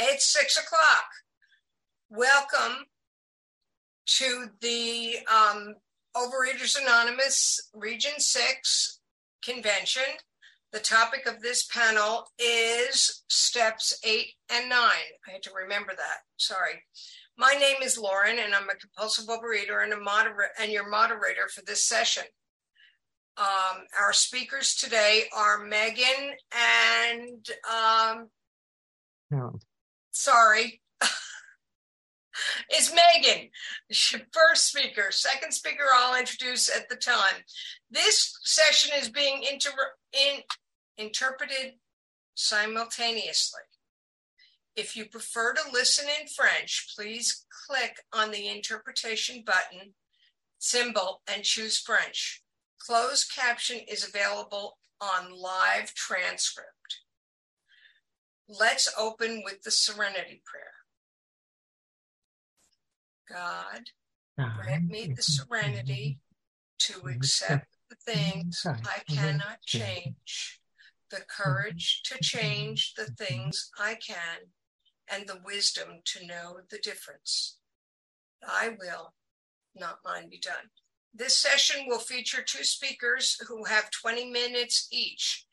It's six o'clock. Welcome to the um, Overeaters Anonymous Region 6 convention. The topic of this panel is steps eight and nine. I had to remember that. Sorry. My name is Lauren, and I'm a compulsive overeater and a moderator and your moderator for this session. Um, our speakers today are Megan and um, No. Sorry, is Megan. First speaker, second speaker, I'll introduce at the time. This session is being inter- in, interpreted simultaneously. If you prefer to listen in French, please click on the interpretation button symbol and choose French. Closed caption is available on live transcript. Let's open with the serenity prayer. God, grant me the serenity to accept the things I cannot change, the courage to change the things I can, and the wisdom to know the difference. I will, not mine be done. This session will feature two speakers who have 20 minutes each.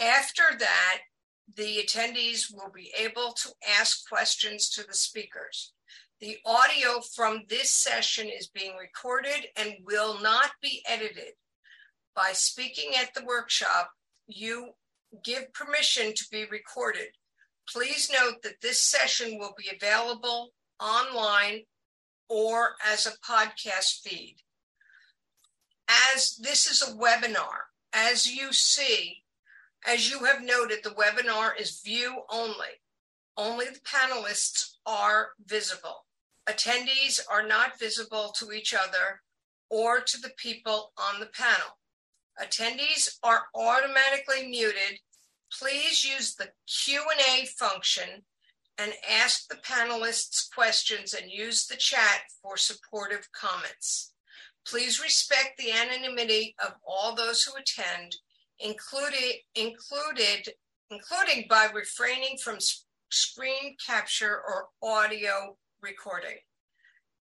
After that, the attendees will be able to ask questions to the speakers. The audio from this session is being recorded and will not be edited. By speaking at the workshop, you give permission to be recorded. Please note that this session will be available online or as a podcast feed. As this is a webinar, as you see, as you have noted, the webinar is view only. Only the panelists are visible. Attendees are not visible to each other or to the people on the panel. Attendees are automatically muted. Please use the Q&A function and ask the panelists questions and use the chat for supportive comments. Please respect the anonymity of all those who attend, included, included, including by refraining from screen capture or audio recording.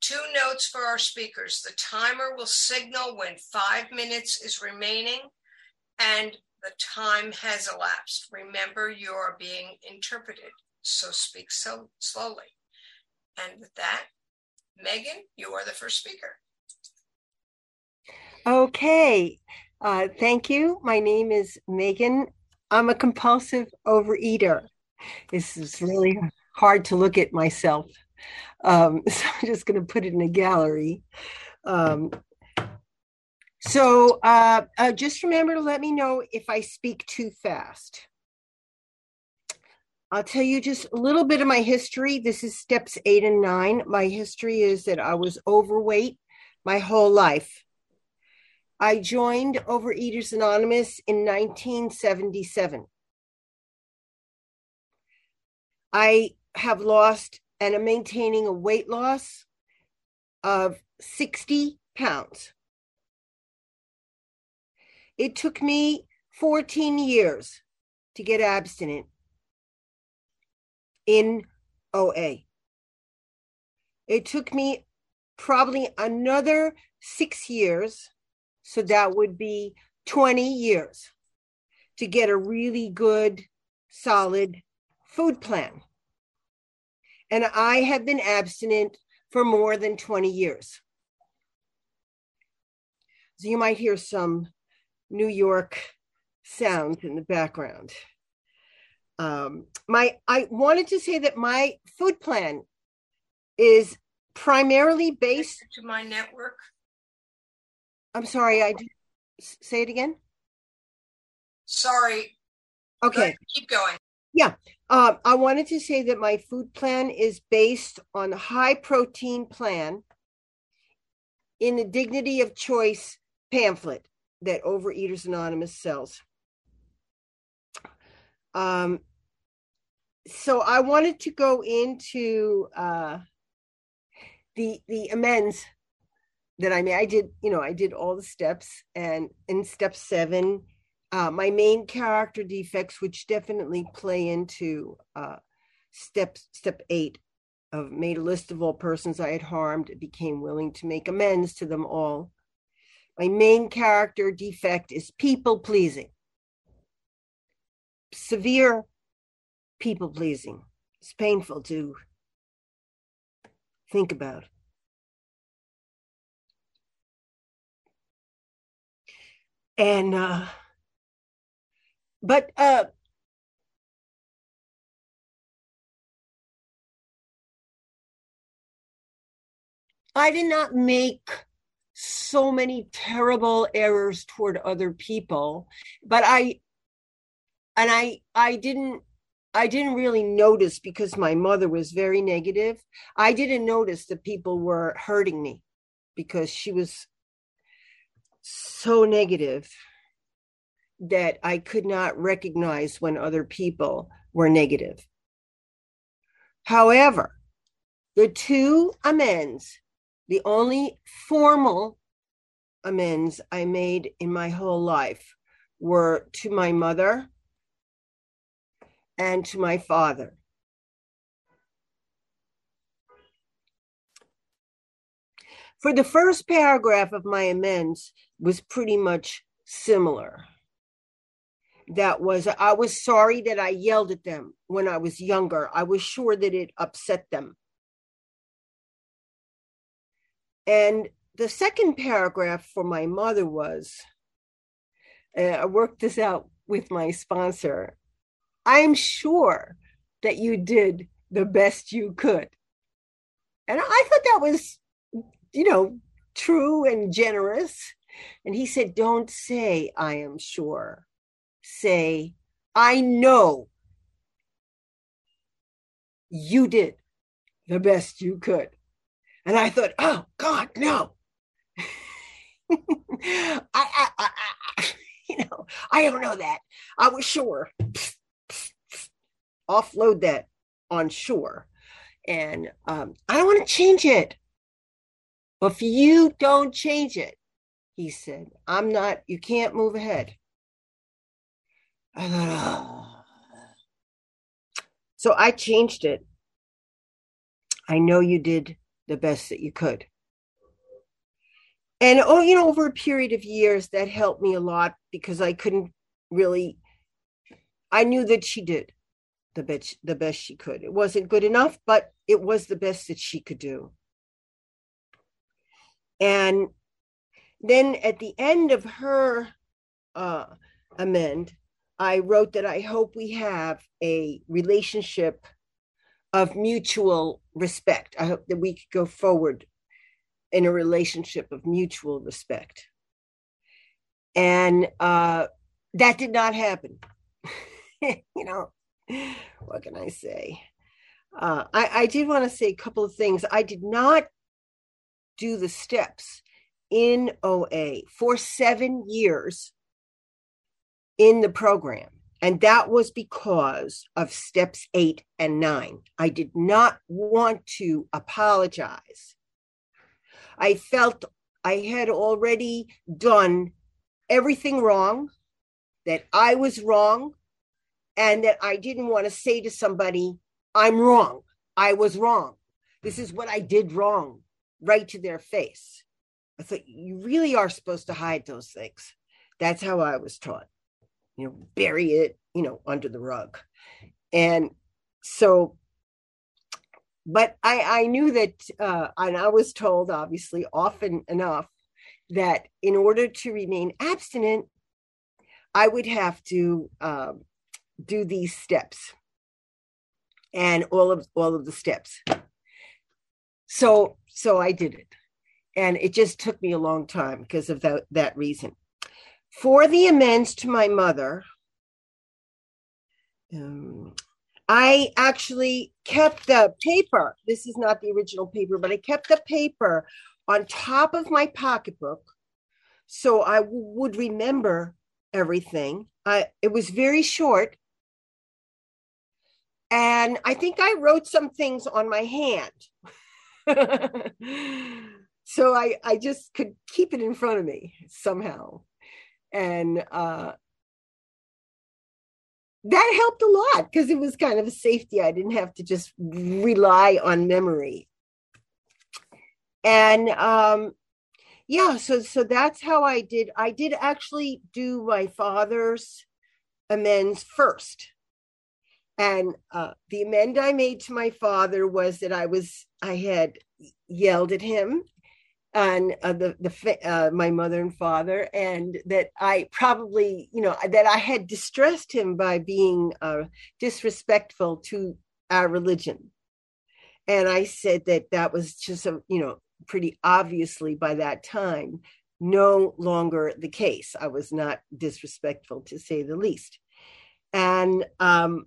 Two notes for our speakers. The timer will signal when five minutes is remaining and the time has elapsed. Remember, you are being interpreted, so speak so slowly. And with that, Megan, you are the first speaker. Okay. Uh, thank you. My name is Megan. I'm a compulsive overeater. This is really hard to look at myself. Um, so I'm just going to put it in a gallery. Um, so uh, uh, just remember to let me know if I speak too fast. I'll tell you just a little bit of my history. This is steps eight and nine. My history is that I was overweight my whole life. I joined Overeaters Anonymous in 1977. I have lost and am maintaining a weight loss of 60 pounds. It took me 14 years to get abstinent in OA. It took me probably another six years, so that would be 20 years to get a really good, solid food plan. And I have been abstinent for more than 20 years. So you might hear some New York sounds in the background. Um, my I wanted to say that my food plan is primarily based. To my network, I'm sorry, I did, say it again. sorry, Okay. keep going. Yeah. Uh, I wanted to say that my food plan is based on a high protein plan in the Dignity of Choice pamphlet that Overeaters Anonymous sells. Um, so I wanted to go into uh, the the amends that I made. I did, you know, I did all the steps, and in step seven, uh, my main character defects, which definitely play into uh, Step step eight of made a list of all persons I had harmed, became willing to make amends to them all. My main character defect is people pleasing. Severe people pleasing. It's painful to think about. And uh but uh I did not make so many terrible errors toward other people, but I and I I didn't I didn't really notice because my mother was very negative. I didn't notice that people were hurting me because she was so negative that I could not recognize when other people were negative. However, the two amends the only formal amends I made in my whole life were to my mother and to my father. For the first paragraph of my amends was pretty much similar. That was, I was sorry that I yelled at them when I was younger. I was sure that it upset them. And the second paragraph for my mother was uh, I worked this out with my sponsor. I'm sure that you did the best you could. And I thought that was, you know, true and generous. And he said, Don't say, I am sure. Say, I know you did the best you could. And I thought, oh God, no. I, I, I, I, you know, I don't know that. I was sure. Offload that on shore. And um, I don't want to change it. But if you don't change it, he said, I'm not, you can't move ahead. I thought, oh. So I changed it. I know you did the best that you could. And oh, you know, over a period of years, that helped me a lot because I couldn't really. I knew that she did the best the best she could. It wasn't good enough, but it was the best that she could do. And then at the end of her uh, amend, I wrote that I hope we have a relationship of mutual respect. I hope that we could go forward in a relationship of mutual respect. And uh, that did not happen. you know, what can I say? Uh, I, I did want to say a couple of things. I did not do the steps in OA for seven years in the program. And that was because of steps eight and nine. I did not want to apologize. I felt I had already done everything wrong, that I was wrong, and that I didn't want to say to somebody, I'm wrong. I was wrong. This is what I did wrong, right to their face. I thought, you really are supposed to hide those things. That's how I was taught you know, bury it, you know, under the rug. And so, but I, I knew that, uh, and I was told, obviously, often enough, that in order to remain abstinent, I would have to um, do these steps and all of all of the steps. So so I did it, and it just took me a long time because of that that reason for the amends to my mother, um, I actually kept the paper. This is not the original paper, but I kept the paper on top of my pocketbook so I w- would remember everything. I, it was very short. And I think I wrote some things on my hand. so I, I just could keep it in front of me somehow and uh, that helped a lot because it was kind of a safety. I didn't have to just rely on memory. And um, yeah, so so that's how I did. I did actually do my father's amends first. And uh, the amend I made to my father was that I was I had yelled at him and uh, the the uh, my mother and father, and that I probably you know that I had distressed him by being uh, disrespectful to our religion, and I said that that was just a you know pretty obviously by that time no longer the case. I was not disrespectful to say the least, and um,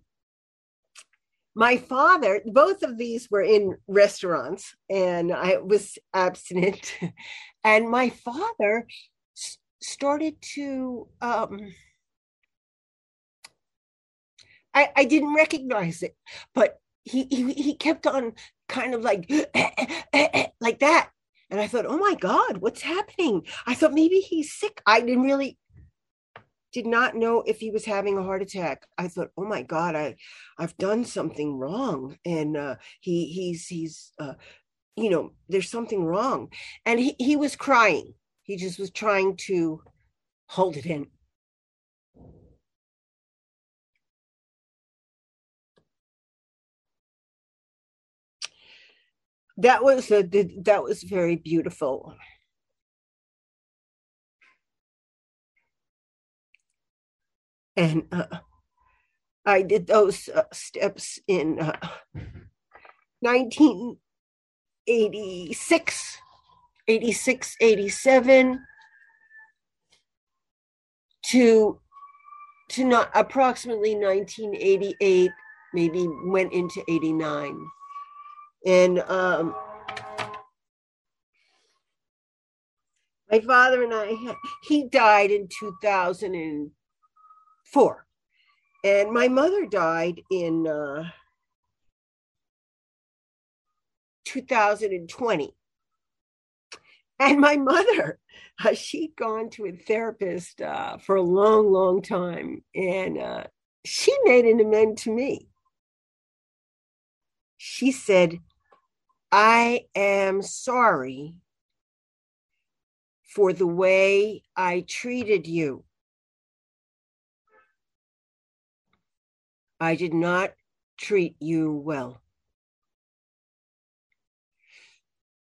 my father both of these were in restaurants and i was abstinent. And my father s- started to um I, I didn't recognize it but he, he he kept on kind of like like that. And i thought oh my god what's happening? I thought maybe he's sick. I didn't really did not know if he was having a heart attack. I thought, oh my God, I, I've done something wrong, and uh, he he's he's uh, you know there's something wrong, and he he was crying. He just was trying to hold it in. That was a, that was very beautiful. And uh, I did those uh, steps in uh, 1986, 86, 87 to to not approximately 1988, maybe went into 89, and um, my father and I, he died in 2000 and four. And my mother died in uh, 2020. And my mother, uh, she'd gone to a therapist uh, for a long, long time. And uh, she made an amend to me. She said, I am sorry for the way I treated you. I did not treat you well.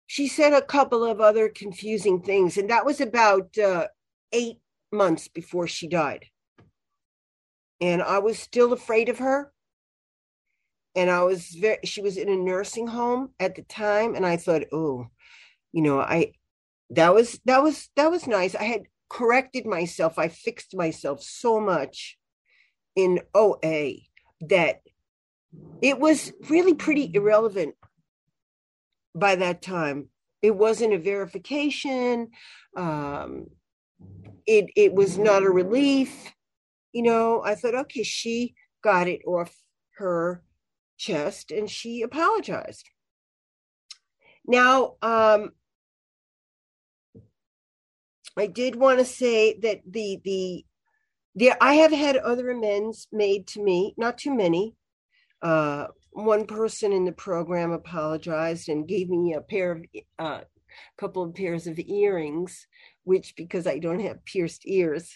She said a couple of other confusing things, and that was about uh, eight months before she died. And I was still afraid of her. And I was very, she was in a nursing home at the time. And I thought, oh, you know, I, that was, that was, that was nice. I had corrected myself. I fixed myself so much in OA that it was really pretty irrelevant by that time. It wasn't a verification. Um, it it was not a relief. You know, I thought, okay, she got it off her chest and she apologized. Now, um, I did want to say that the the yeah, I have had other amends made to me, not too many. Uh, one person in the program apologized and gave me a pair of a uh, couple of pairs of earrings, which because I don't have pierced ears,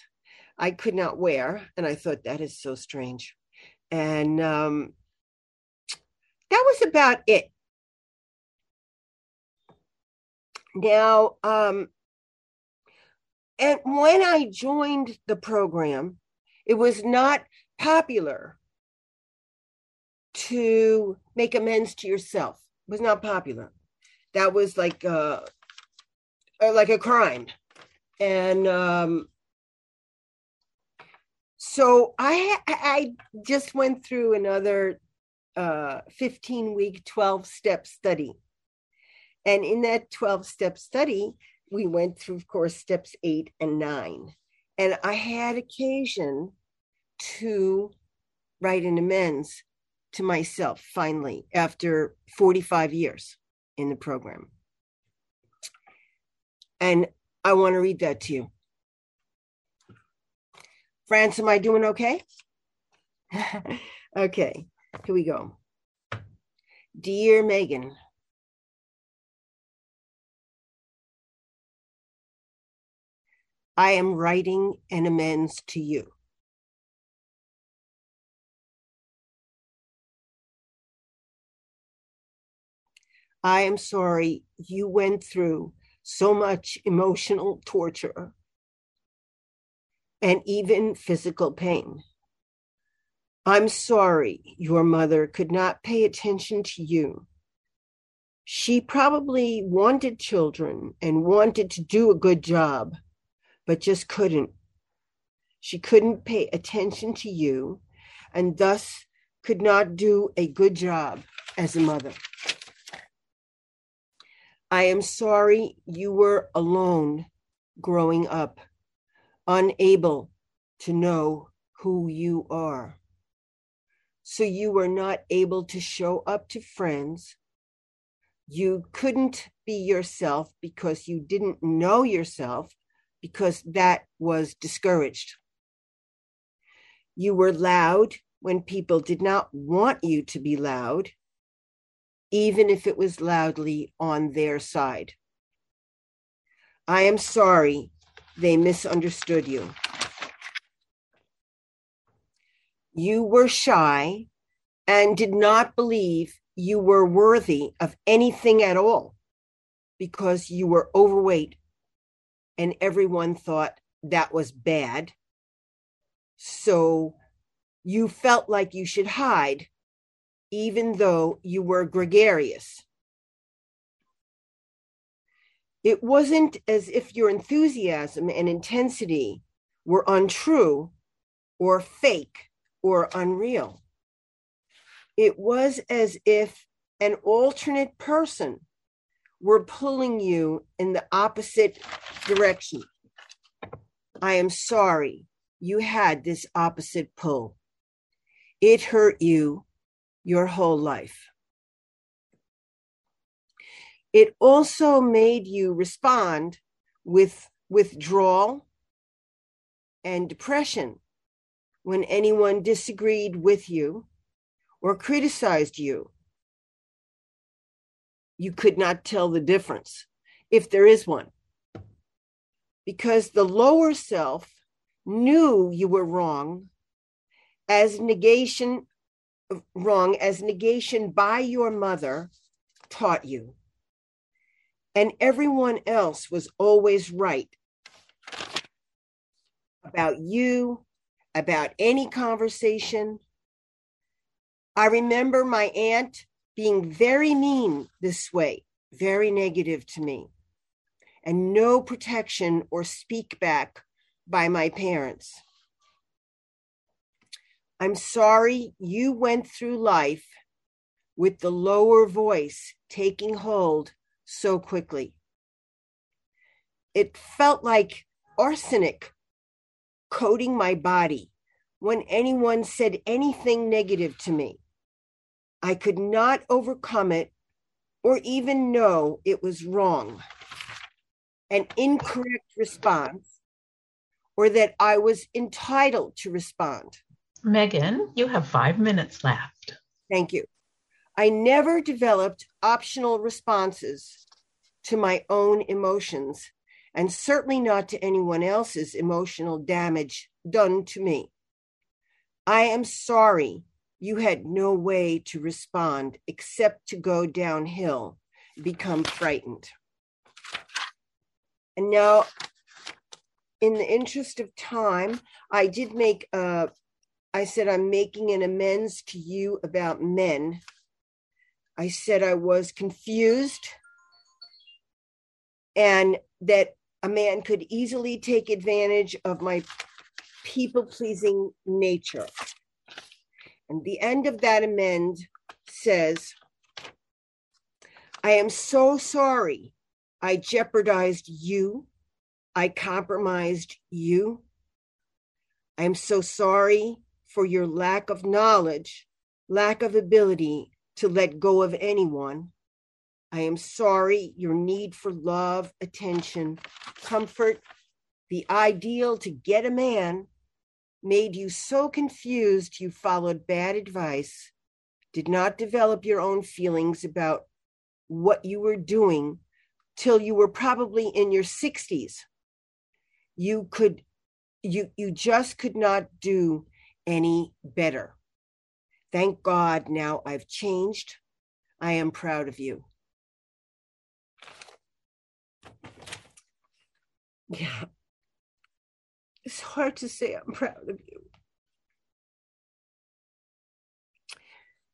I could not wear, and I thought that is so strange. And um, that was about it. Now, um, and when I joined the program, it was not popular to make amends to yourself. It was not popular. That was like like a crime. And um, so I I just went through another uh, 15 week 12 step study. And in that 12 step study, we went through, of course, steps eight and nine. And I had occasion to write an amends to myself finally after 45 years in the program. And I want to read that to you. France, am I doing okay? okay, here we go. Dear Megan, I am writing an amends to you. I am sorry you went through so much emotional torture and even physical pain. I'm sorry your mother could not pay attention to you. She probably wanted children and wanted to do a good job but just couldn't. She couldn't pay attention to you and thus could not do a good job as a mother. I am sorry you were alone growing up, unable to know who you are. So you were not able to show up to friends. You couldn't be yourself because you didn't know yourself because that was discouraged. You were loud when people did not want you to be loud, even if it was loudly on their side. I am sorry they misunderstood you. You were shy and did not believe you were worthy of anything at all because you were overweight and everyone thought that was bad. So you felt like you should hide, even though you were gregarious. It wasn't as if your enthusiasm and intensity were untrue or fake or unreal. It was as if an alternate person were pulling you in the opposite direction. I am sorry you had this opposite pull. It hurt you your whole life. It also made you respond with withdrawal and depression when anyone disagreed with you or criticized you you could not tell the difference, if there is one. Because the lower self knew you were wrong as negation, wrong as negation by your mother taught you. And everyone else was always right about you, about any conversation. I remember my aunt being very mean this way, very negative to me, and no protection or speak back by my parents. I'm sorry you went through life with the lower voice taking hold so quickly. It felt like arsenic coating my body when anyone said anything negative to me. I could not overcome it or even know it was wrong, an incorrect response, or that I was entitled to respond. Megan, you have five minutes left. Thank you. I never developed optional responses to my own emotions, and certainly not to anyone else's emotional damage done to me. I am sorry you had no way to respond except to go downhill, become frightened. And now, in the interest of time, I did make a, I said, I'm making an amends to you about men. I said I was confused and that a man could easily take advantage of my people pleasing nature. And the end of that amend says, I am so sorry I jeopardized you. I compromised you. I am so sorry for your lack of knowledge, lack of ability to let go of anyone. I am sorry your need for love, attention, comfort, the ideal to get a man made you so confused you followed bad advice, did not develop your own feelings about what you were doing till you were probably in your 60s. You could you you just could not do any better. Thank God now I've changed. I am proud of you. Yeah. It's hard to say I'm proud of you.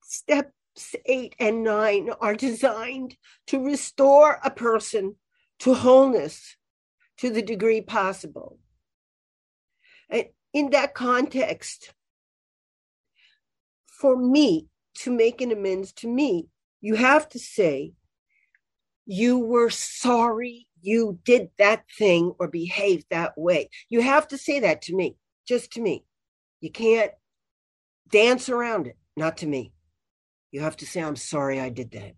Steps eight and nine are designed to restore a person to wholeness to the degree possible. And in that context, for me to make an amends to me, you have to say, you were sorry you did that thing or behaved that way. You have to say that to me, just to me. You can't dance around it, not to me. You have to say, I'm sorry I did that.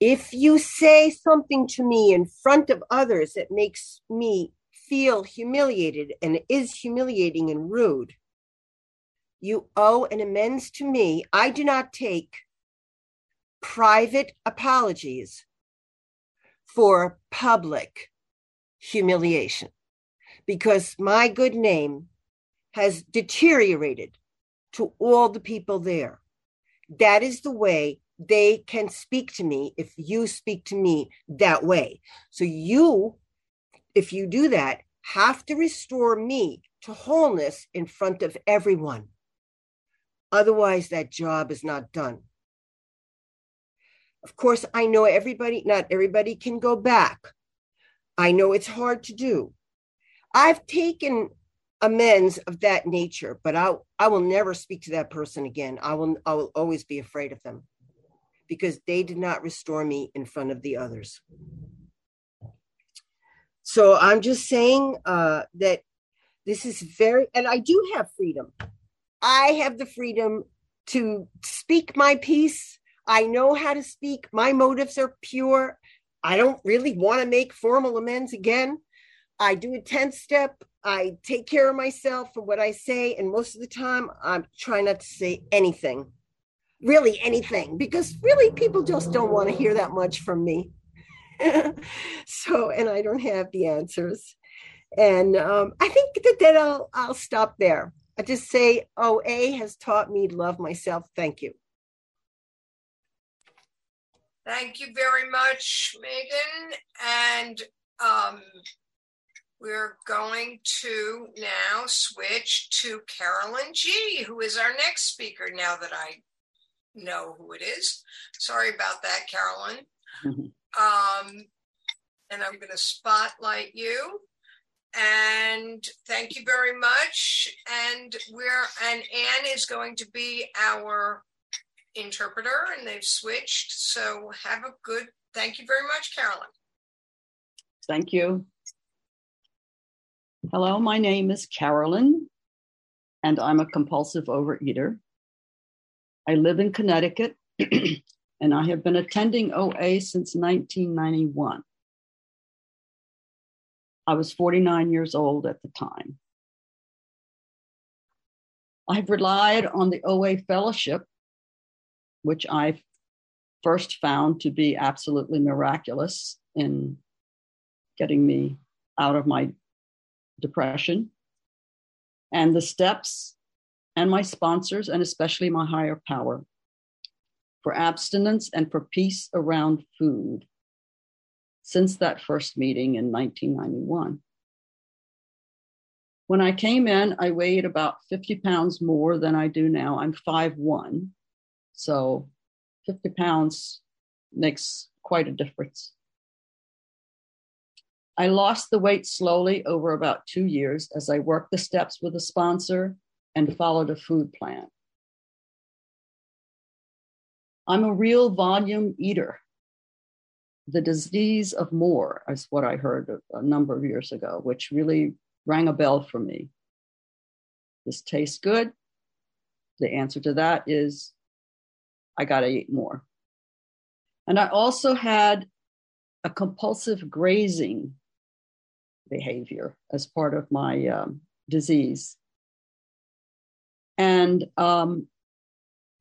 If you say something to me in front of others that makes me feel humiliated and is humiliating and rude, you owe an amends to me. I do not take private apologies for public humiliation because my good name has deteriorated to all the people there. That is the way they can speak to me if you speak to me that way. So you, if you do that, have to restore me to wholeness in front of everyone. Otherwise, that job is not done. Of course, I know everybody, not everybody can go back. I know it's hard to do. I've taken amends of that nature, but I, I will never speak to that person again. I will, I will always be afraid of them because they did not restore me in front of the others. So I'm just saying uh, that this is very, and I do have freedom. I have the freedom to speak my piece I know how to speak. My motives are pure. I don't really want to make formal amends again. I do a 10 step. I take care of myself for what I say. And most of the time, I'm trying not to say anything, really anything, because really people just don't want to hear that much from me. so, and I don't have the answers. And um, I think that then I'll, I'll stop there. I just say OA has taught me to love myself. Thank you. Thank you very much, Megan. And um, we're going to now switch to Carolyn G., who is our next speaker now that I know who it is. Sorry about that, Carolyn. Mm-hmm. Um, and I'm going to spotlight you. And thank you very much. And we're and Anne is going to be our interpreter and they've switched. So have a good, thank you very much, Carolyn. Thank you. Hello, my name is Carolyn, and I'm a compulsive overeater. I live in Connecticut, and I have been attending OA since 1991. I was 49 years old at the time. I've relied on the OA fellowship which I first found to be absolutely miraculous in getting me out of my depression. And the steps and my sponsors, and especially my higher power, for abstinence and for peace around food since that first meeting in 1991. When I came in, I weighed about 50 pounds more than I do now. I'm 5'1. So 50 pounds makes quite a difference. I lost the weight slowly over about two years as I worked the steps with a sponsor and followed a food plan. I'm a real volume eater. The disease of more is what I heard a, number of years ago, which really rang a bell for me. This tastes good. The answer to that is I got to eat more. And I also had a compulsive grazing behavior as part of my um, disease. And um,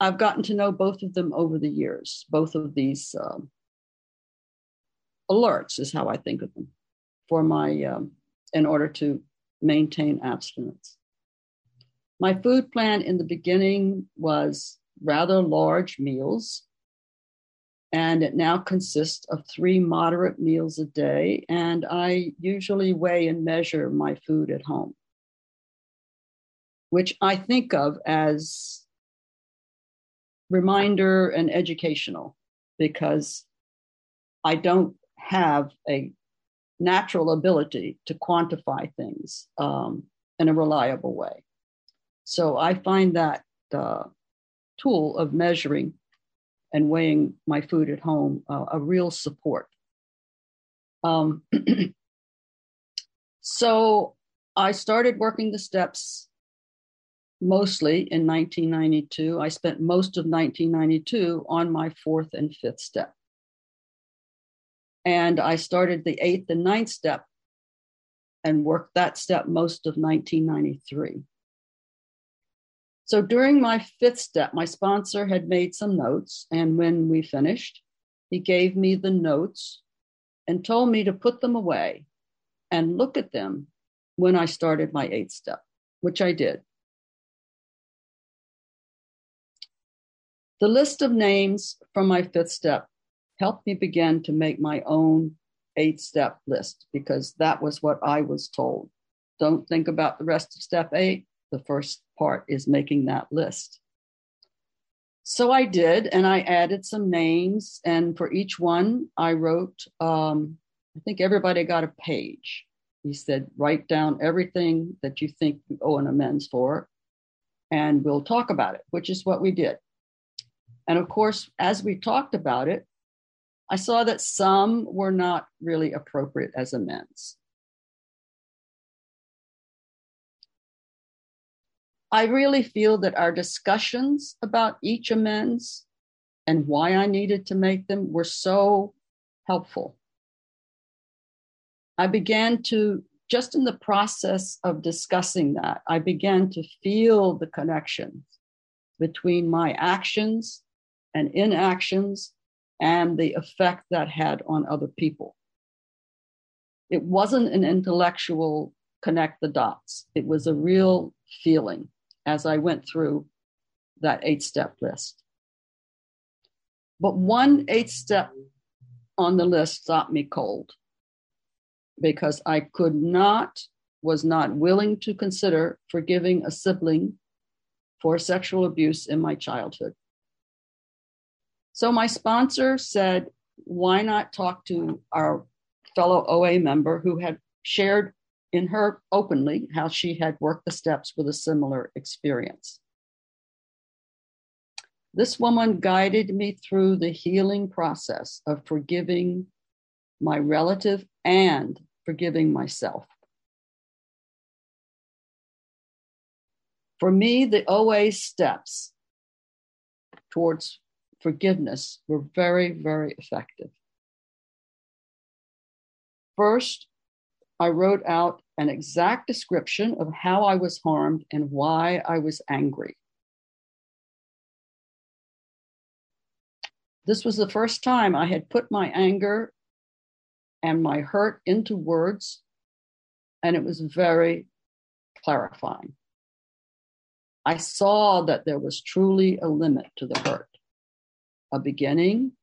I've gotten to know both of them over the years. Both of these um, alerts is how I think of them for my, um, in order to maintain abstinence. My food plan in the beginning was rather large meals, and it now consists of three moderate meals a day. And I usually weigh and measure my food at home, which I think of as reminder and educational because I don't have a natural ability to quantify things um, in a reliable way. So I find that uh, tool of measuring and weighing my food at home uh, a real support. Um, so I started working the steps mostly in 1992. I spent most of 1992 on my fourth and fifth step. And I started the eighth and ninth step and worked that step most of 1993. So during my fifth step, my sponsor had made some notes. And when we finished, he gave me the notes and told me to put them away and look at them when I started my eighth step, which I did. The list of names from my fifth step helped me begin to make my own eight step list because that was what I was told. Don't think about the rest of step eight. The first part is making that list. So I did, and I added some names, and for each one, I wrote, um, I think everybody got a page. He said, write down everything that you think you owe an amends for, and we'll talk about it, which is what we did. And of course, as we talked about it, I saw that some were not really appropriate as amends. I really feel that our discussions about each amends and why I needed to make them were so helpful. I began to, just in the process of discussing that, I began to feel the connections between my actions and inactions and the effect that had on other people. It wasn't an intellectual connect the dots, it was a real feeling as I went through that eight step list. But one eight step on the list stopped me cold because I could not, was not willing to consider forgiving a sibling for sexual abuse in my childhood. So my sponsor said, why not talk to our fellow OA member who had shared in her openly how she had worked the steps with a similar experience. This woman guided me through the healing process of forgiving my relative and forgiving myself. For me, the OA steps towards forgiveness were very, very effective. First, I wrote out an exact description of how I was harmed and why I was angry. This was the first time I had put my anger and my hurt into words, and it was very clarifying. I saw that there was truly a limit to the hurt, a beginning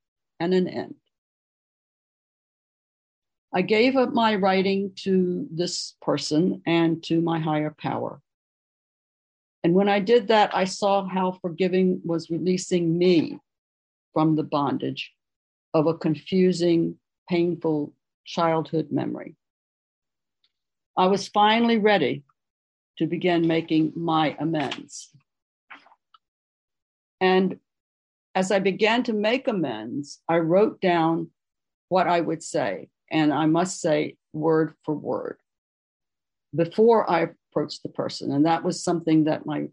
and an end. I gave up my writing to this person and to my higher power. And when I did that, I saw how forgiving was releasing me from the bondage of a confusing, painful childhood memory. I was finally ready to begin making my amends. And as I began to make amends, I wrote down what I would say and I must say word for word before I approached the person. And that was something that my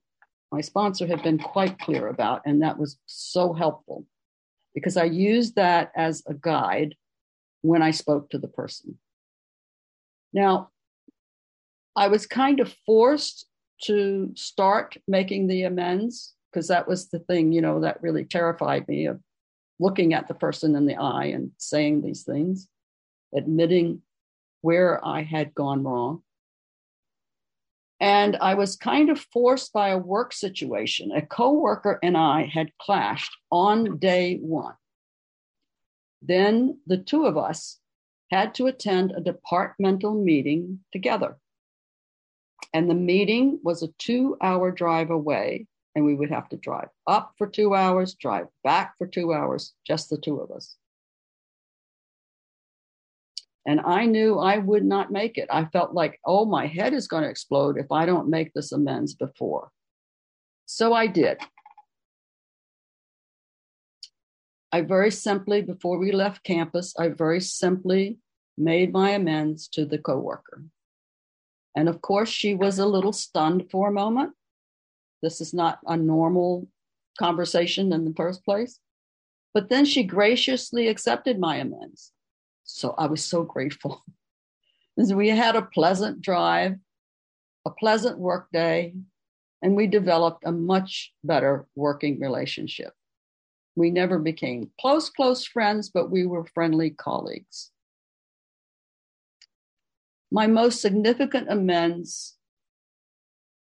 my sponsor had been quite clear about, and that was so helpful because I used that as a guide when I spoke to the person. Now, I was kind of forced to start making the amends because that was the thing, you know, that really terrified me of looking at the person in the eye and saying these things, admitting where I had gone wrong. And I was kind of forced by a work situation. A coworker and I had clashed on day one. Then the two of us had to attend a departmental meeting together. And the meeting was a two hour drive away, and we would have to drive up for two hours, drive back for two hours, just the two of us. And I knew I would not make it. I felt like, oh, my head is going to explode if I don't make this amends before. So I did. I very simply, before we left campus, I very simply made my amends to the coworker. And of course, she was a little stunned for a moment. This is not a normal conversation in the first place. But then she graciously accepted my amends. So I was so grateful. we had a pleasant drive, a pleasant work day, and we developed a much better working relationship. We never became close, close friends, but we were friendly colleagues. My most significant amends,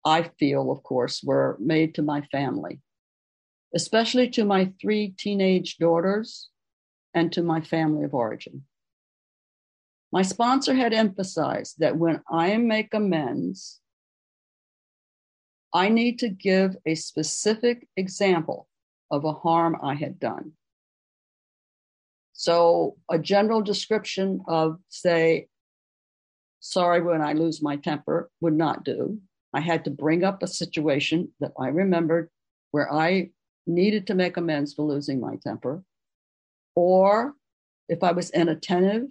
I feel, of course, were made to my family, especially to my three teenage daughters and to my family of origin. My sponsor had emphasized that when I make amends, I need to give a specific example of a harm I had done. So, a general description of, say, sorry when I lose my temper would not do. I had to bring up a situation that I remembered where I needed to make amends for losing my temper. Or if I was inattentive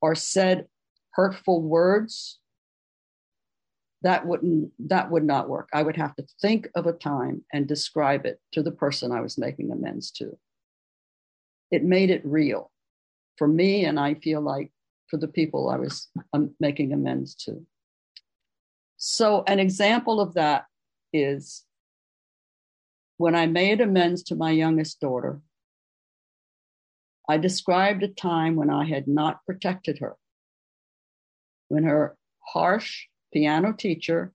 or said hurtful words that wouldn't that would not work. I would have to think of a time and describe it to the person i was making amends to. It made it real for me and i feel like for the people i was um, making amends to. So an example of that is when i made amends to my youngest daughter I described a time when I had not protected her, when her harsh piano teacher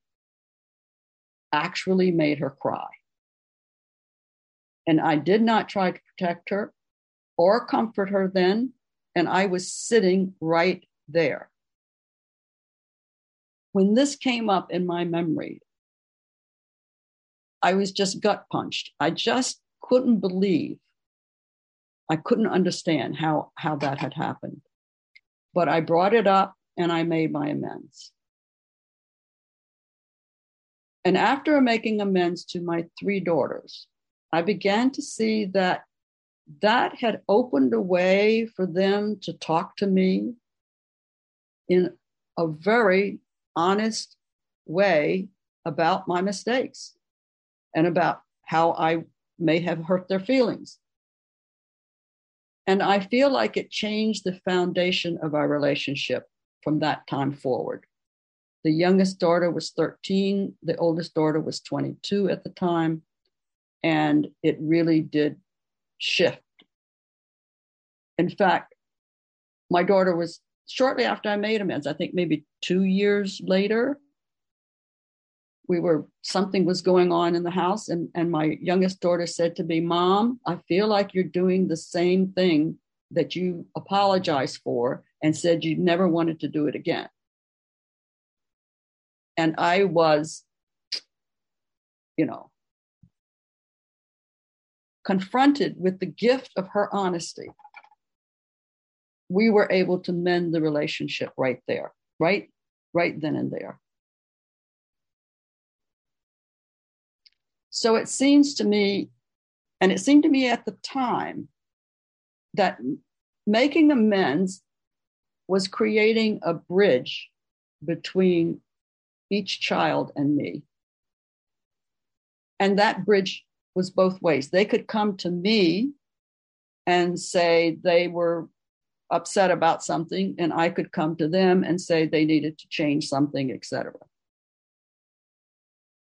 actually made her cry. And I did not try to protect her or comfort her then, and I was sitting right there. When this came up in my memory, I was just gut punched. I just couldn't believe I couldn't understand how, how that had happened. But I brought it up and I made my amends. And after making amends to my three daughters, I began to see that that had opened a way for them to talk to me in a very honest way about my mistakes and about how I may have hurt their feelings. And I feel like it changed the foundation of our relationship from that time forward. The youngest daughter was 13, the oldest daughter was 22 at the time, and it really did shift. In fact, my daughter was shortly after I made amends, I think maybe two years later, we were something was going on in the house and, and my youngest daughter said to me mom i feel like you're doing the same thing that you apologized for and said you never wanted to do it again. And i was you know confronted with the gift of her honesty. We were able to mend the relationship right there right right then and there So it seems to me, and it seemed to me at the time, that making amends was creating a bridge between each child and me. And that bridge was both ways. They could come to me and say they were upset about something, and I could come to them and say they needed to change something, etc.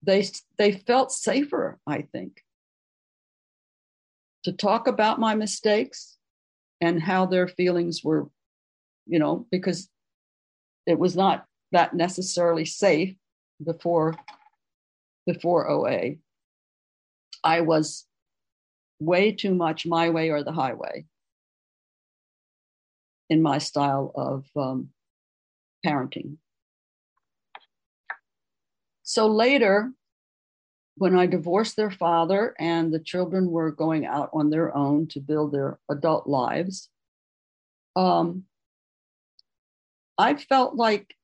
they they felt safer, I think, to talk about my mistakes and how their feelings were, you know, because it was not that necessarily safe before before OA. I was way too much my way or the highway in my style of um, parenting. So later, when I divorced their father and the children were going out on their own to build their adult lives, um, I felt like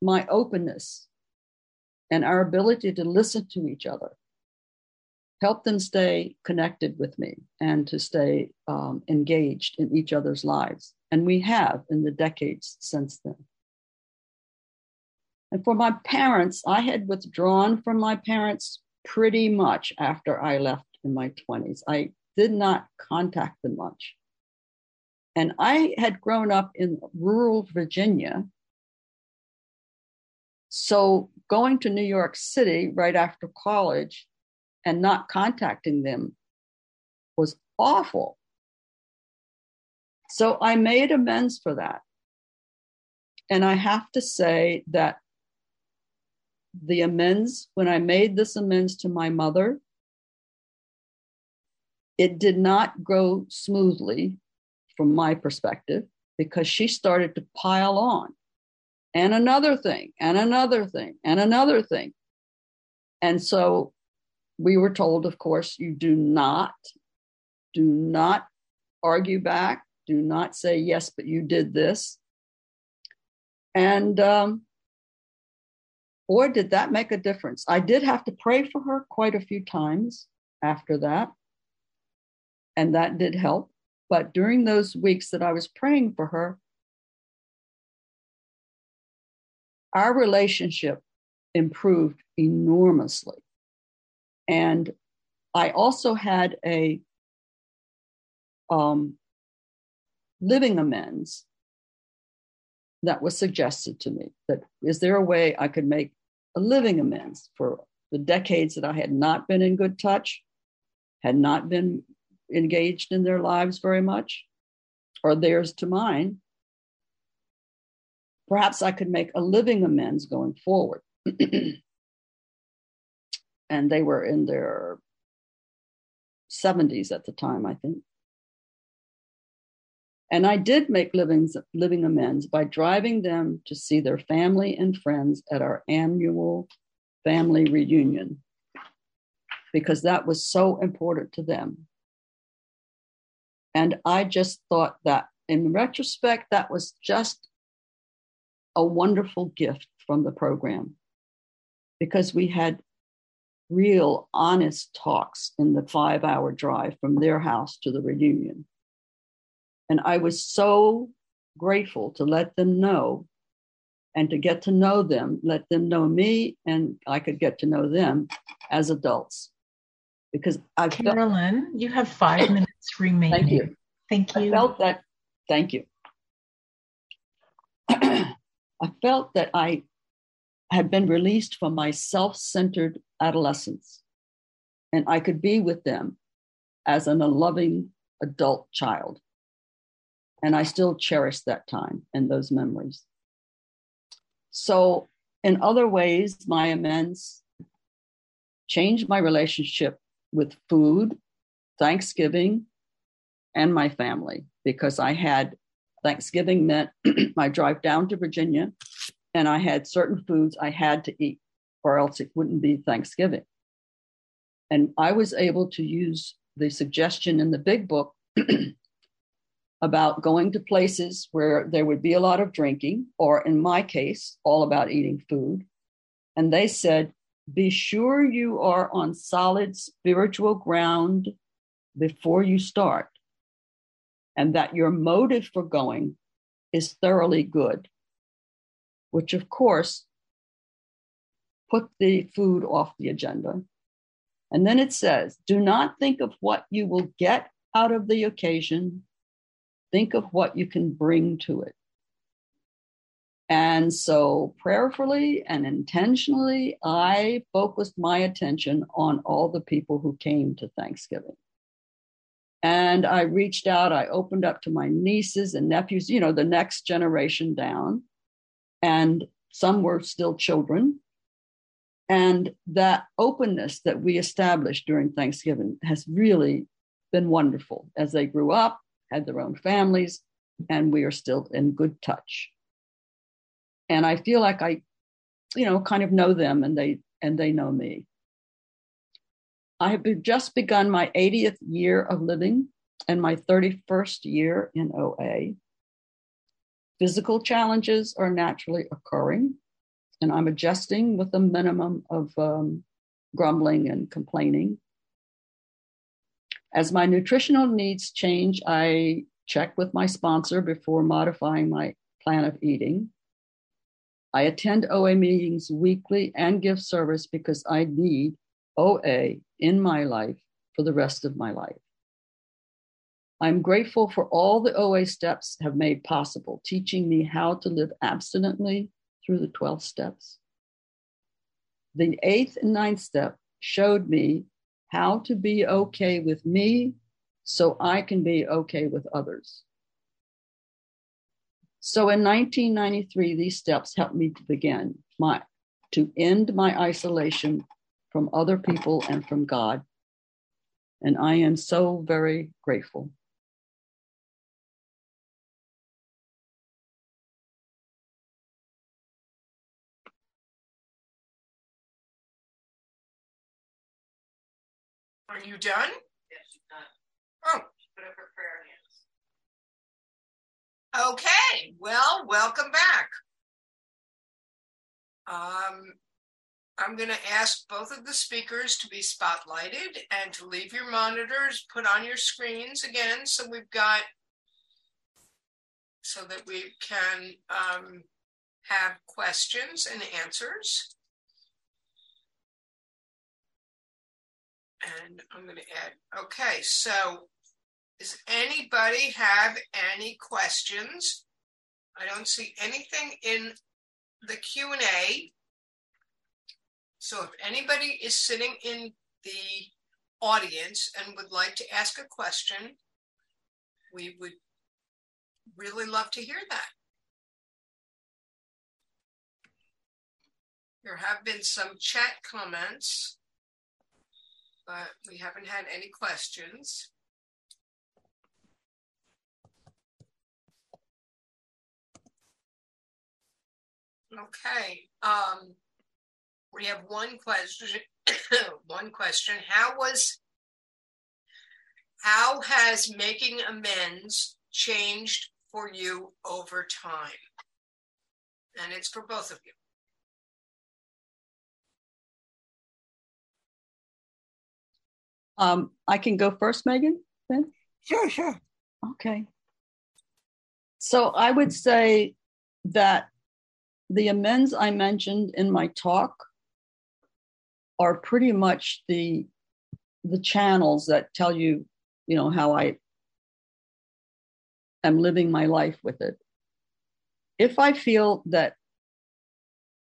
my openness and our ability to listen to each other helped them stay connected with me and to stay um, engaged in each other's lives. And we have in the decades since then. And for my parents, I had withdrawn from my parents pretty much after I left in my 20s. I did not contact them much. And I had grown up in rural Virginia. So going to New York City right after college and not contacting them was awful. So I made amends for that. And I have to say that the amends, when I made this amends to my mother, it did not go smoothly from my perspective because she started to pile on and another thing and another thing and another thing. And so we were told, of course, you do not, do not argue back, do not say, yes, but you did this. And um, or did that make a difference? I did have to pray for her quite a few times after that, and that did help. But during those weeks that I was praying for her, our relationship improved enormously. And I also had a um, living amends that was suggested to me that is there a way I could make a living amends for the decades that I had not been in good touch, had not been engaged in their lives very much, or theirs to mine. Perhaps I could make a living amends going forward. and they were in their 70s at the time, I think. And I did make living, living amends by driving them to see their family and friends at our annual family reunion because that was so important to them. And I just thought that in retrospect, that was just a wonderful gift from the program because we had real honest talks in the five hour drive from their house to the reunion. And I was so grateful to let them know and to get to know them, let them know me, and I could get to know them as adults. Because I Carolyn, felt, you have five minutes remaining. Thank you. Thank you. I felt that. Thank you. I felt that I had been released from my self-centered adolescence, and I could be with them as an, a loving adult child. And I still cherish that time and those memories. So, in other ways, my amends changed my relationship with food, Thanksgiving, and my family because I had Thanksgiving meant my drive down to Virginia and I had certain foods I had to eat or else it wouldn't be Thanksgiving. And I was able to use the suggestion in the big book about going to places where there would be a lot of drinking, or in my case, all about eating food. And they said, be sure you are on solid spiritual ground before you start, and that your motive for going is thoroughly good, which of course put the food off the agenda. And then it says, do not think of what you will get out of the occasion Think of what you can bring to it. And so, prayerfully and intentionally, I focused my attention on all the people who came to Thanksgiving. And I reached out, I opened up to my nieces and nephews, you know, the next generation down. And some were still children. And that openness that we established during Thanksgiving has really been wonderful as they grew up, had their own families, and we are still in good touch. And I feel like I, you know, kind of know them and they and they know me. I have just begun my 80th year of living and my 31st year in OA. Physical challenges are naturally occurring, and I'm adjusting with a minimum of um, grumbling and complaining. As my nutritional needs change, I check with my sponsor before modifying my plan of eating. I attend OA meetings weekly and give service because I need OA in my life for the rest of my life. I'm grateful for all the OA steps have made possible, teaching me how to live abstinently through the 12 steps. The eighth and ninth step showed me how to be okay with me so I can be okay with others. So in 1993, these steps helped me to begin my to end my isolation from other people and from God. And I am so very grateful. Are you done? Yes, she's done. Oh. She put up her prayer hands. Okay. Well, welcome back. Um, I'm going to ask both of the speakers to be spotlighted and to leave your monitors put on your screens again. So we've got, so that we can um, have questions and answers. And I'm going to add, okay, so does anybody have any questions? I don't see anything in the Q&A. So if anybody is sitting in the audience and would like to ask a question, we would really love to hear that. There have been some chat comments but we haven't had any questions. Okay, um, we have one question. one question: How was how has making amends changed for you over time? And it's for both of you. Um, I can go first, Megan. Then sure, sure. Okay. So I would say that the amends I mentioned in my talk are pretty much the the channels that tell you, you know, how I am living my life with it. If I feel that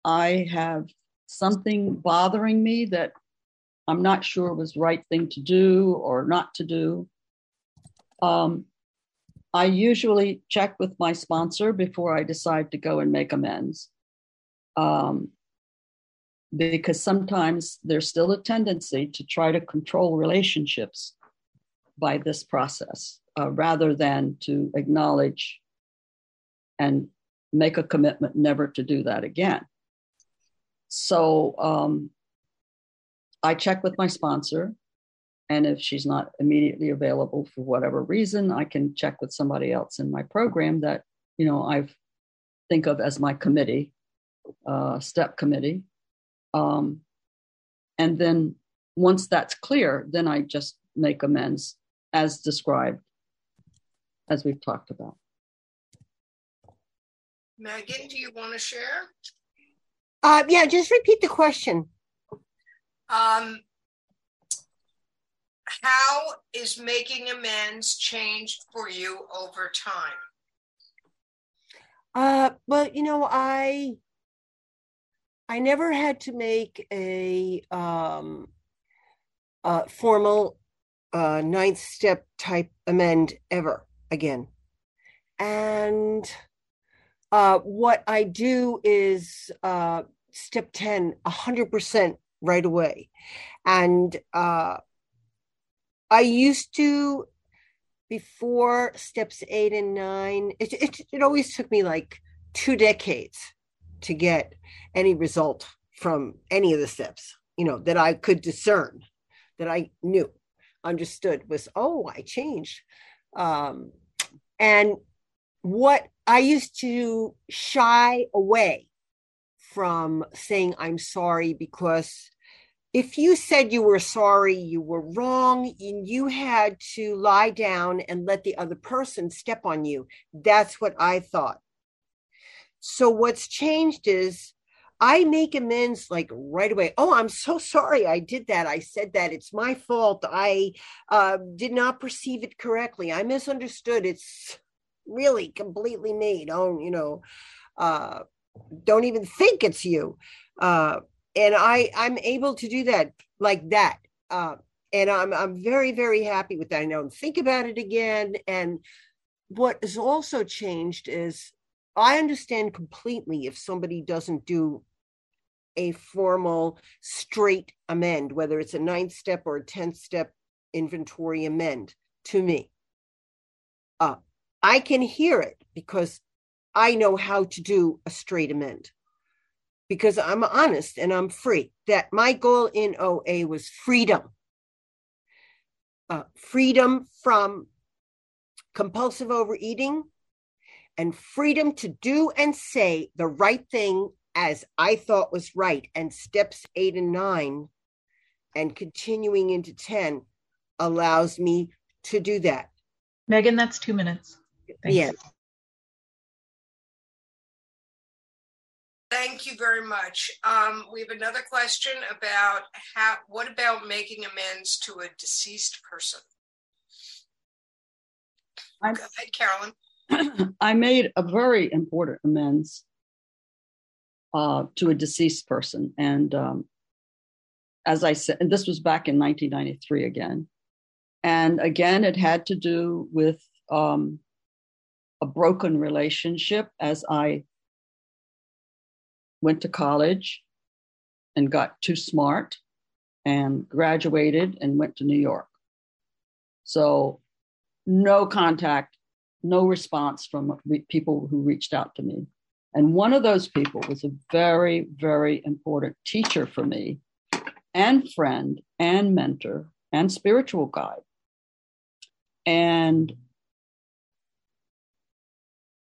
I have something bothering me that I'm not sure was the right thing to do or not to do. Um, I usually check with my sponsor before I decide to go and make amends. Um, because sometimes there's still a tendency to try to control relationships by this process uh, rather than to acknowledge and make a commitment never to do that again. So um, I check with my sponsor. And if she's not immediately available for whatever reason, I can check with somebody else in my program that, you know, I think of as my committee, uh, step committee. Um, and then once that's clear, then I just make amends as described, as we've talked about. Megan, do you want to share? Uh, yeah, just repeat the question. Um, how is making amends changed for you over time? Uh, well, you know, I I never had to make a um, formal uh, ninth step type amend ever again. And uh, what I do is uh, step 10, 100% right away. And uh, I used to, before steps eight and nine, it, it, it always took me like two decades to get any result from any of the steps, you know, that I could discern, that I knew, understood was, oh, I changed. Um, and what I used to shy away from saying I'm sorry because if you said you were sorry, you were wrong, and you had to lie down and let the other person step on you. That's what I thought. So what's changed is I make amends like right away. Oh, I'm so sorry. I did that. I said that. It's my fault. I uh, did not perceive it correctly. I misunderstood. It's really completely me. Don't, you know, uh, don't even think it's you. Uh, and I, I'm able to do that like that. Uh, and I'm, I'm very, very happy with that. I don't think about it again. And what has also changed is I understand completely if somebody doesn't do a formal straight amend, whether it's a ninth step or a 10th step inventory amend to me. Uh, I can hear it because I know how to do a straight amend because I'm honest and I'm free. That my goal in OA was freedom. Uh, freedom from compulsive overeating and freedom to do and say the right thing as I thought was right. And steps eight and nine and continuing into 10 allows me to do that. Megan, that's two minutes. Thanks. Yes. Thank you very much. Um, we have another question about how. What about making amends to a deceased person? I'm, Go ahead, Carolyn. I made a very important amends uh, to a deceased person, and um, as I said, and this was back in 1993 again, and again it had to do with um, a broken relationship as I went to college and got too smart and graduated and went to New York. So, no contact, no response from people who reached out to me. And one of those people was a very, very important teacher for me, and friend, and mentor, and spiritual guide. And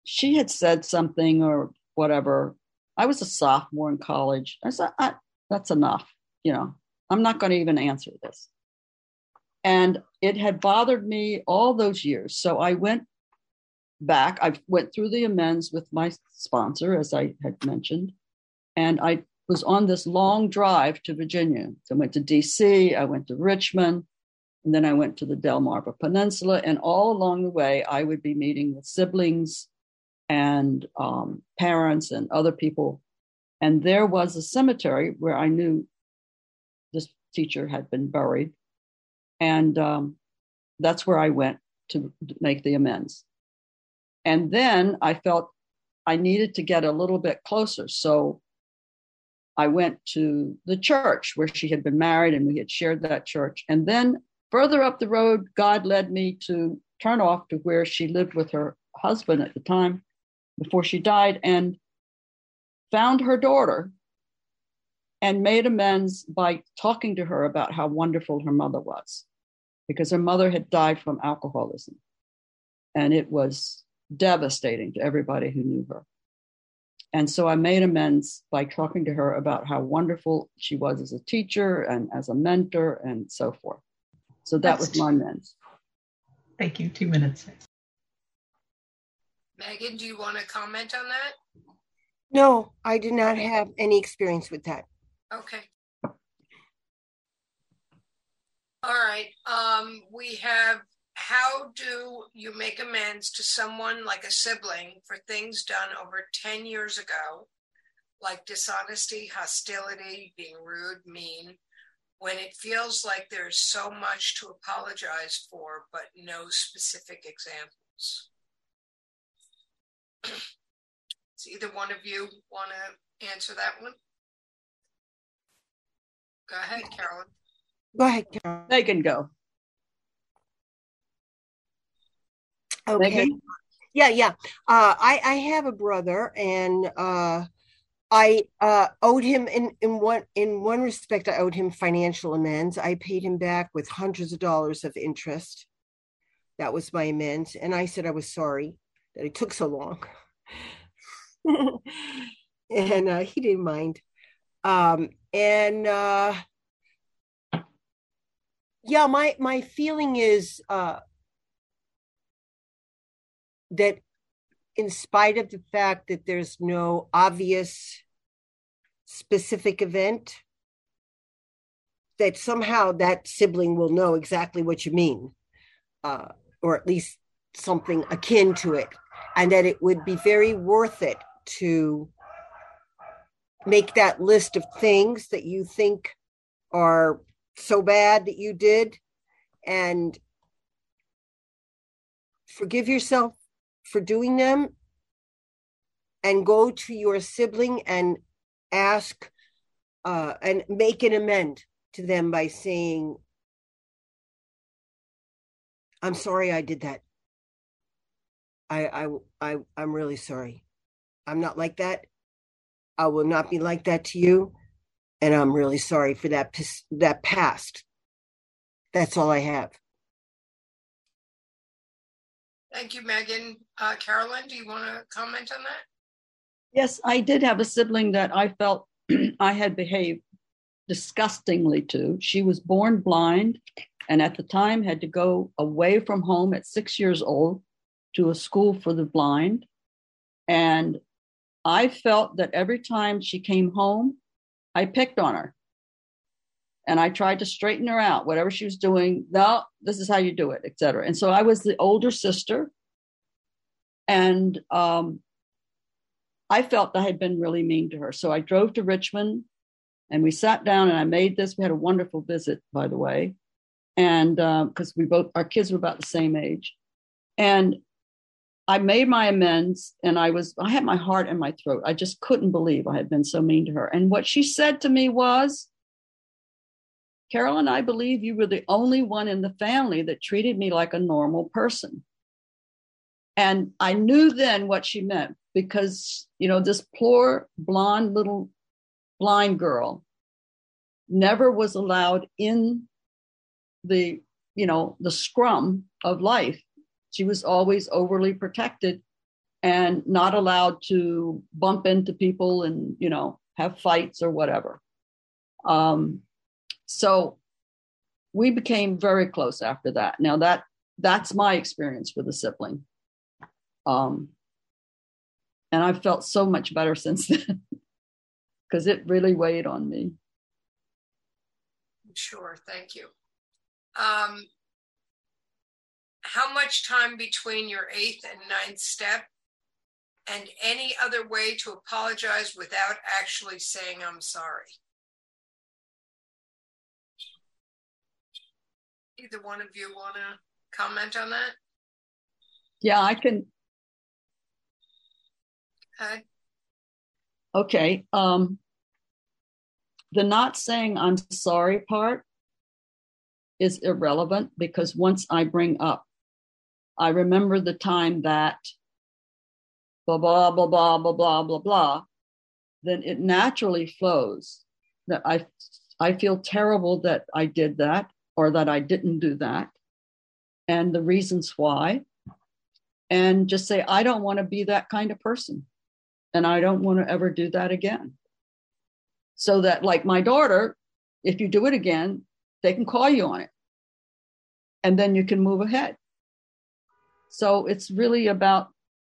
she had said something or whatever. I was a sophomore in college. I said, I, that's enough. You know, I'm not going to even answer this. And it had bothered me all those years. So I went back. I went through the amends with my sponsor, as I had mentioned. And I was on this long drive to Virginia. So I went to DC, I went to Richmond, and then I went to the Delmarva Peninsula. And all along the way, I would be meeting with siblings and um, parents and other people. And there was a cemetery where I knew this teacher had been buried. And um, that's where I went to make the amends. And then I felt I needed to get a little bit closer. So I went to the church where she had been married and we had shared that church. And then further up the road, God led me to turn off to where she lived with her husband at the time before she died and found her daughter and made amends by talking to her about how wonderful her mother was because her mother had died from alcoholism. And it was devastating to everybody who knew her. And so i made amends by talking to her about how wonderful she was as a teacher and as a mentor and so forth. So that That's was my amends. Thank you. Two minutes Megan, do you want to comment on that? No, I did not have any experience with that. Okay. All right. Um, we have how do you make amends to someone like a sibling for things done over 10 years ago, like dishonesty, hostility, being rude, mean, when it feels like there's so much to apologize for, but no specific examples? Does either one of you want to answer that one? Go ahead, Carolyn. Go ahead, Carolyn. They can go. Okay. Megan? Yeah, yeah. Uh, I I have a brother, and uh, I uh, owed him in in one in one respect. I owed him financial amends. I paid him back with hundreds of dollars of interest. That was my amends, and I said I was sorry that it took so long. and uh, he didn't mind. Um, and uh, yeah, my my feeling is uh, that in spite of the fact that there's no obvious specific event that somehow that sibling will know exactly what you mean uh, or at least something akin to it and that it would be very worth it to make that list of things that you think are so bad that you did and forgive yourself for doing them and go to your sibling and ask uh, and make an amend to them by saying, I'm sorry I did that. I, I, I, I'm really sorry. I'm not like that. I will not be like that to you. And I'm really sorry for that, that past. That's all I have. Thank you, Megan. Uh, Carolyn, do you want to comment on that? Yes, I did have a sibling that I felt I had behaved disgustingly to. She was born blind and at the time had to go away from home at six years old to a school for the blind. And I felt that every time she came home, I picked on her. And I tried to straighten her out, whatever she was doing. No, this is how you do it, etc. And so I was the older sister. And um, I felt I had been really mean to her. So I drove to Richmond and we sat down and I made this. We had a wonderful visit, by the way. And because uh, we both, our kids were about the same age. And I made my amends and I was, I had my heart in my throat. I just couldn't believe I had been so mean to her. And what she said to me was, Carolyn, I believe you were the only one in the family that treated me like a normal person. And I knew then what she meant because, you know, this poor blonde little blind girl never was allowed in the, you know, the scrum of life. She was always overly protected and not allowed to bump into people and, you know, have fights or whatever. Um, so we became very close after that. Now that that's my experience with a sibling. Um, and I've felt so much better since then because it really weighed on me. Sure, thank you. Um, how much time between your eighth and ninth step and any other way to apologize without actually saying I'm sorry? Either one of you want to comment on that? Yeah, I can. Okay. Okay. Um, the not saying I'm sorry part is irrelevant because once I bring up, I remember the time that blah, blah, blah, blah, blah, blah, blah, blah, then it naturally flows that I, I feel terrible that I did that or that I didn't do that and the reasons why. And just say, I don't want to be that kind of person. And I don't want to ever do that again. So that, like my daughter, if you do it again, they can call you on it. And then you can move ahead. So it's really about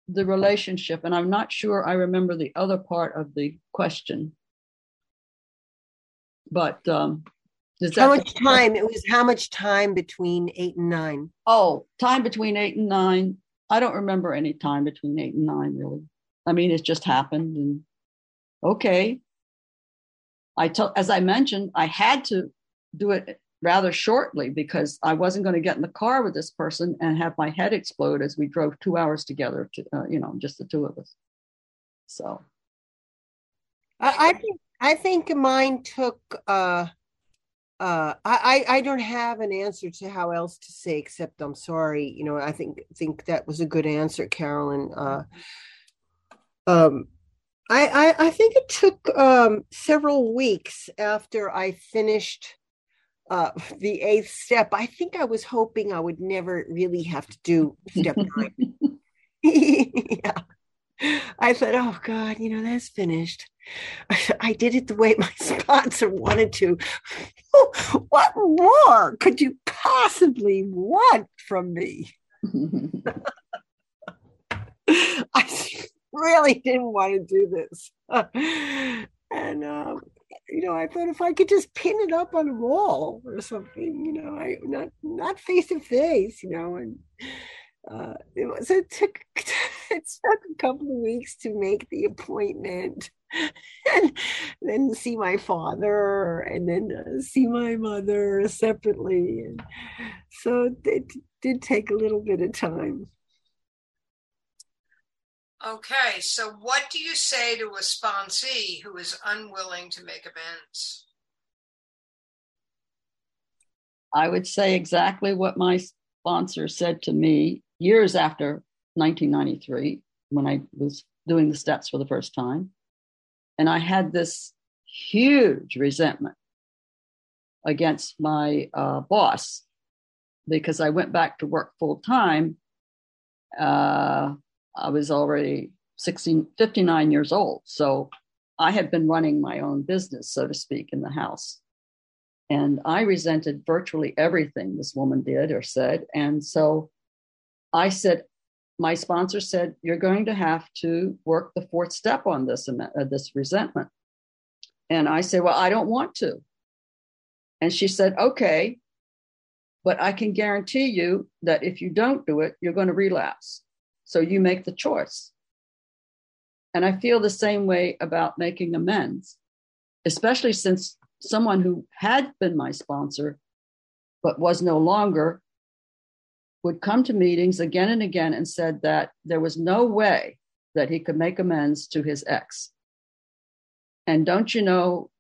the relationship. And I'm not sure I remember the other part of the question. But um, how much time? It was how much time between eight and nine? Oh, time between eight and nine. I don't remember any time between eight and nine, really. I mean, it just happened, and okay. I told, as I mentioned, I had to do it rather shortly because I wasn't going to get in the car with this person and have my head explode as we drove two hours together. To uh, you know, just the two of us. So, I, think I think mine took. uh uh I, I don't have an answer to how else to say except i'm sorry you know i think think that was a good answer carolyn uh um I, I, I think it took um, several weeks after I finished uh, the eighth step. I think I was hoping I would never really have to do step nine. yeah. I thought, oh God, you know, that's finished. I did it the way my sponsor wanted to. what more could you possibly want from me? I really didn't want to do this. and, um, you know, I thought if I could just pin it up on a wall or something, you know, I not not face to face, you know, and uh, it was it took it took a couple of weeks to make the appointment and then see my father and then uh, see my mother separately. And so it did take a little bit of time okay so what do you say to a sponsee who is unwilling to make amends i would say exactly what my sponsor said to me years after 1993 when i was doing the steps for the first time and I had this huge resentment against my uh, boss because I went back to work full time. Uh, I was already 16, 59 years old. So I had been running my own business, so to speak, in the house. And I resented virtually everything this woman did or said. And so I said, my sponsor said, You're going to have to work the fourth step on this, uh, this resentment. And I said, Well, I don't want to. And she said, Okay, but I can guarantee you that if you don't do it, you're going to relapse. So you make the choice. And I feel the same way about making amends, especially since someone who had been my sponsor but was no longer would come to meetings again and again and said that there was no way that he could make amends to his ex. And don't you know,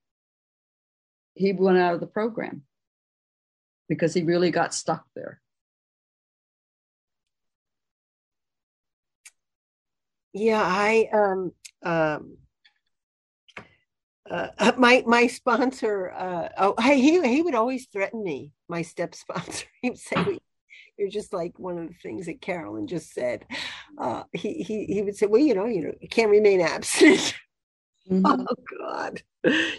he went out of the program because he really got stuck there. Yeah, I um um uh, my my sponsor uh oh he he would always threaten me my step sponsor he'd say you're just like one of the things that Carolyn just said. Uh, he he he would say, well, you know, you know, you can't remain abstinent. Mm-hmm. Oh God,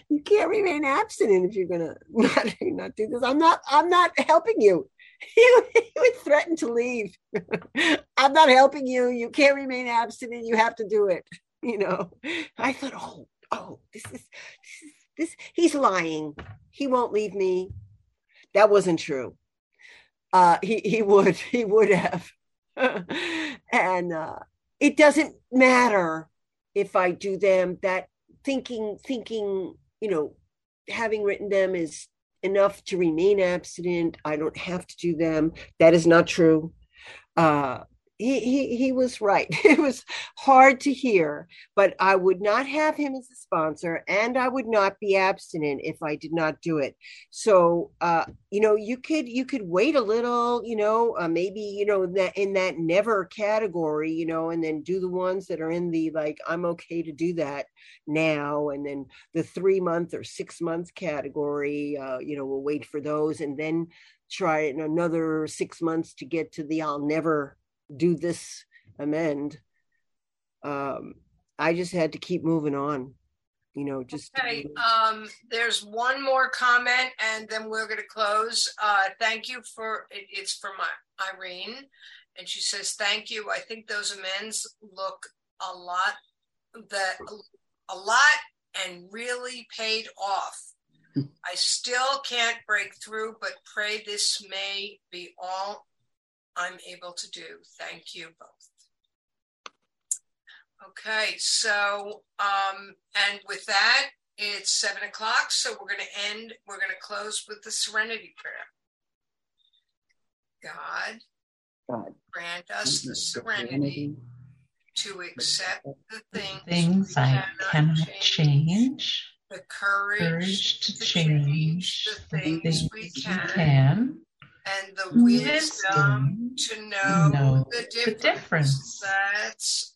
you can't remain abstinent if you're gonna not not do this. I'm not. I'm not helping you. He, would threaten to leave. I'm not helping you. You can't remain abstinent. You have to do it. You know. I thought, oh, oh, this is this is this. He's lying. He won't leave me. That wasn't true uh, he he would he would have, and uh, it doesn't matter if I do them. That thinking thinking you know having written them is enough to remain abstinent. I don't have to do them. That is not true. Uh, he, he he was right. It was hard to hear, but I would not have him as a sponsor, and I would not be abstinent if I did not do it. So, uh, you know, you could you could wait a little, you know, uh, maybe you know that in that never category, you know, and then do the ones that are in the like I'm okay to do that now, and then the three month or six month category, uh, you know, we'll wait for those, and then try in another six months to get to the I'll never do this amend um i just had to keep moving on you know just okay um there's one more comment and then we're going to close. Uh thank you for it, it's from irene and she says thank you. I think those amends look a lot that a lot and really paid off. I still can't break through, but pray this may be all I'm able to do. Thank you both. Okay, so um, and with that, it's seven o'clock, so we're going to end. We're going to close with the Serenity Prayer. God, God, grant us the serenity to accept the things, things I cannot change, change, the courage, courage to change the things, things we can, can, and the wisdom, wisdom to know, know the the difference. difference. That's